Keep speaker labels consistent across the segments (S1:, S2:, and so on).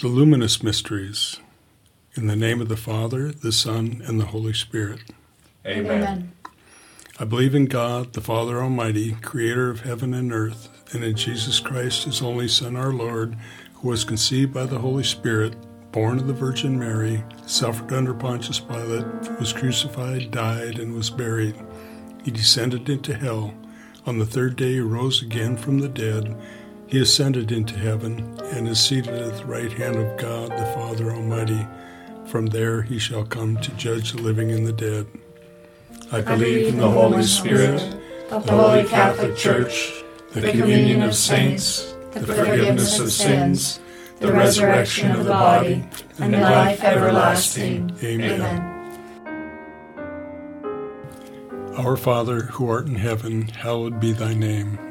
S1: The luminous mysteries. In the name of the Father, the Son, and the Holy Spirit.
S2: Amen. Amen.
S1: I believe in God, the Father Almighty, creator of heaven and earth, and in Jesus Christ, his only Son, our Lord, who was conceived by the Holy Spirit, born of the Virgin Mary, suffered under Pontius Pilate, was crucified, died, and was buried. He descended into hell. On the third day, he rose again from the dead. He ascended into heaven and is seated at the right hand of God, the Father Almighty. From there he shall come to judge the living and the dead.
S2: I believe in the Holy Spirit, the Holy Catholic Church, the communion of saints, the forgiveness of sins, the resurrection of the body, and the life everlasting. Amen.
S1: Our Father, who art in heaven, hallowed be thy name.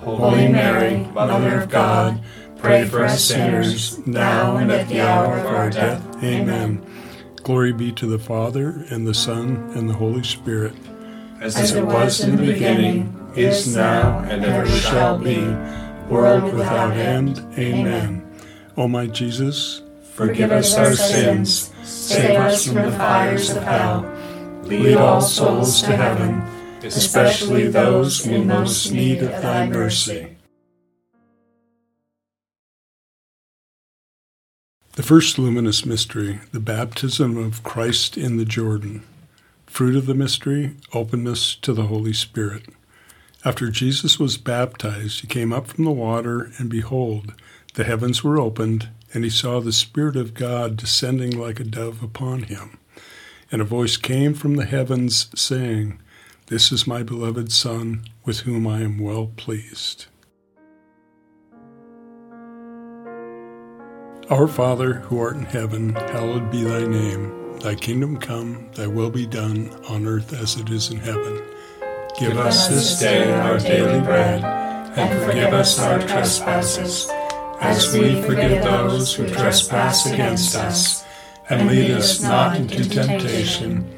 S2: Holy Mary, Mother of God, pray for us sinners, now and at the hour of our death. Amen.
S1: Glory be to the Father, and the Son, and the Holy Spirit.
S2: As, As it was in the beginning, is now, and ever shall be, world without end. Amen.
S1: O my Jesus,
S2: forgive us our sins, save us from the fires of hell, lead all souls to heaven, especially those in most need of thy mercy.
S1: The first luminous mystery, the baptism of Christ in the Jordan. Fruit of the mystery, openness to the Holy Spirit. After Jesus was baptized, he came up from the water, and behold, the heavens were opened, and he saw the Spirit of God descending like a dove upon him. And a voice came from the heavens, saying, This is my beloved Son, with whom I am well pleased. Our Father, who art in heaven, hallowed be thy name. Thy kingdom come, thy will be done, on earth as it is in heaven.
S2: Give us this day our daily bread, and forgive us our trespasses, as we forgive those who trespass against us. And lead us not into temptation,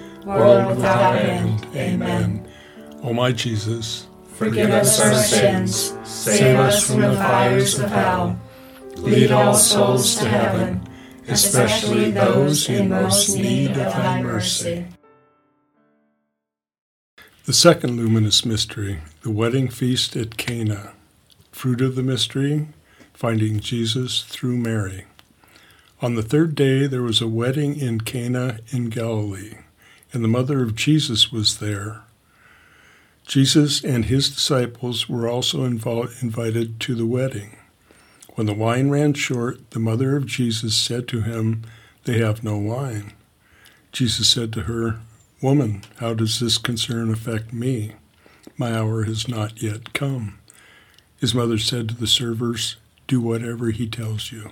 S2: world without end. Amen.
S1: O my Jesus,
S2: forgive us our sins, save us from the fires of hell, lead all souls to heaven especially those in most need of thy mercy.
S1: The second luminous mystery, the wedding feast at Cana. Fruit of the mystery, finding Jesus through Mary. On the third day there was a wedding in Cana in Galilee, and the mother of Jesus was there. Jesus and his disciples were also invited to the wedding. When the wine ran short, the mother of Jesus said to him, They have no wine. Jesus said to her, Woman, how does this concern affect me? My hour has not yet come. His mother said to the servers, Do whatever he tells you.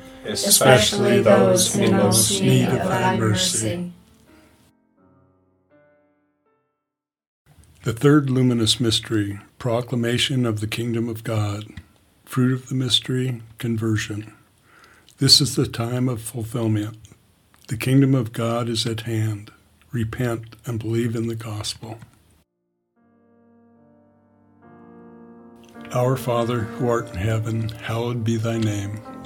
S2: especially those in most need of thy mercy.
S1: The third luminous mystery, proclamation of the kingdom of God. Fruit of the mystery, conversion. This is the time of fulfillment. The kingdom of God is at hand. Repent and believe in the gospel. Our Father, who art in heaven, hallowed be thy name.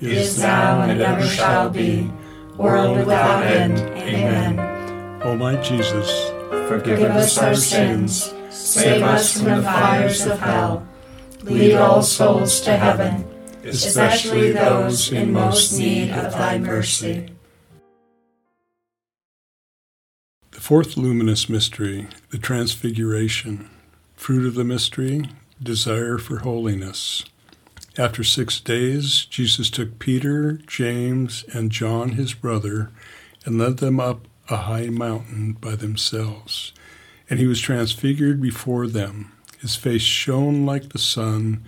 S2: is now, and ever shall be, world without end. Amen.
S1: O my Jesus,
S2: Forgive us our sins. Save us from the fires of hell. Lead all souls to heaven, especially those in most need of thy mercy.
S1: The fourth luminous mystery, the Transfiguration. Fruit of the mystery, desire for holiness. After six days, Jesus took Peter, James, and John his brother and led them up a high mountain by themselves. And he was transfigured before them. His face shone like the sun,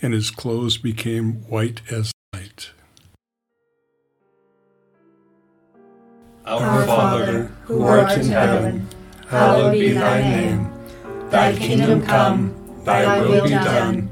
S1: and his clothes became white as light.
S2: Our Father, who art in heaven, hallowed be thy name. Thy kingdom come, thy will be done,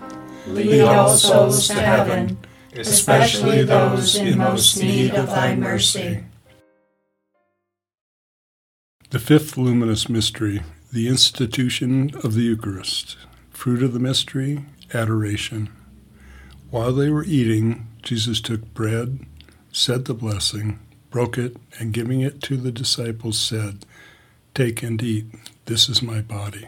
S2: Lead all souls to heaven, especially those in most need of thy mercy.
S1: The fifth luminous mystery, the institution of the Eucharist. Fruit of the mystery, adoration. While they were eating, Jesus took bread, said the blessing, broke it, and giving it to the disciples, said, Take and eat. This is my body.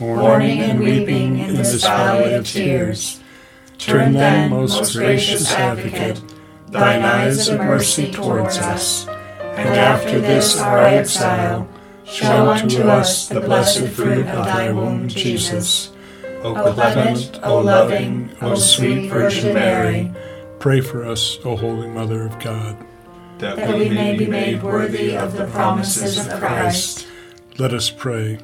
S2: mourning and weeping in this valley of tears. Turn then, most gracious Advocate, thine eyes of mercy towards us, and after this our exile, show unto us the blessed fruit of thy womb, Jesus. O clement, O loving, O sweet Virgin Mary,
S1: pray for us, O Holy Mother of God,
S2: that we may be made worthy of the promises of Christ.
S1: Let us pray.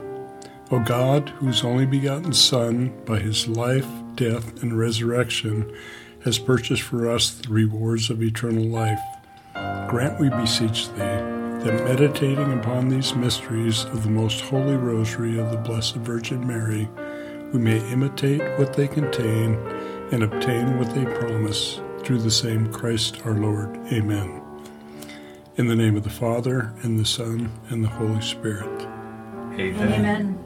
S1: O God, whose only begotten Son, by his life, death, and resurrection, has purchased for us the rewards of eternal life, grant, we beseech thee, that meditating upon these mysteries of the most holy rosary of the Blessed Virgin Mary, we may imitate what they contain and obtain what they promise through the same Christ our Lord. Amen. In the name of the Father, and the Son, and the Holy Spirit.
S2: Amen. Amen.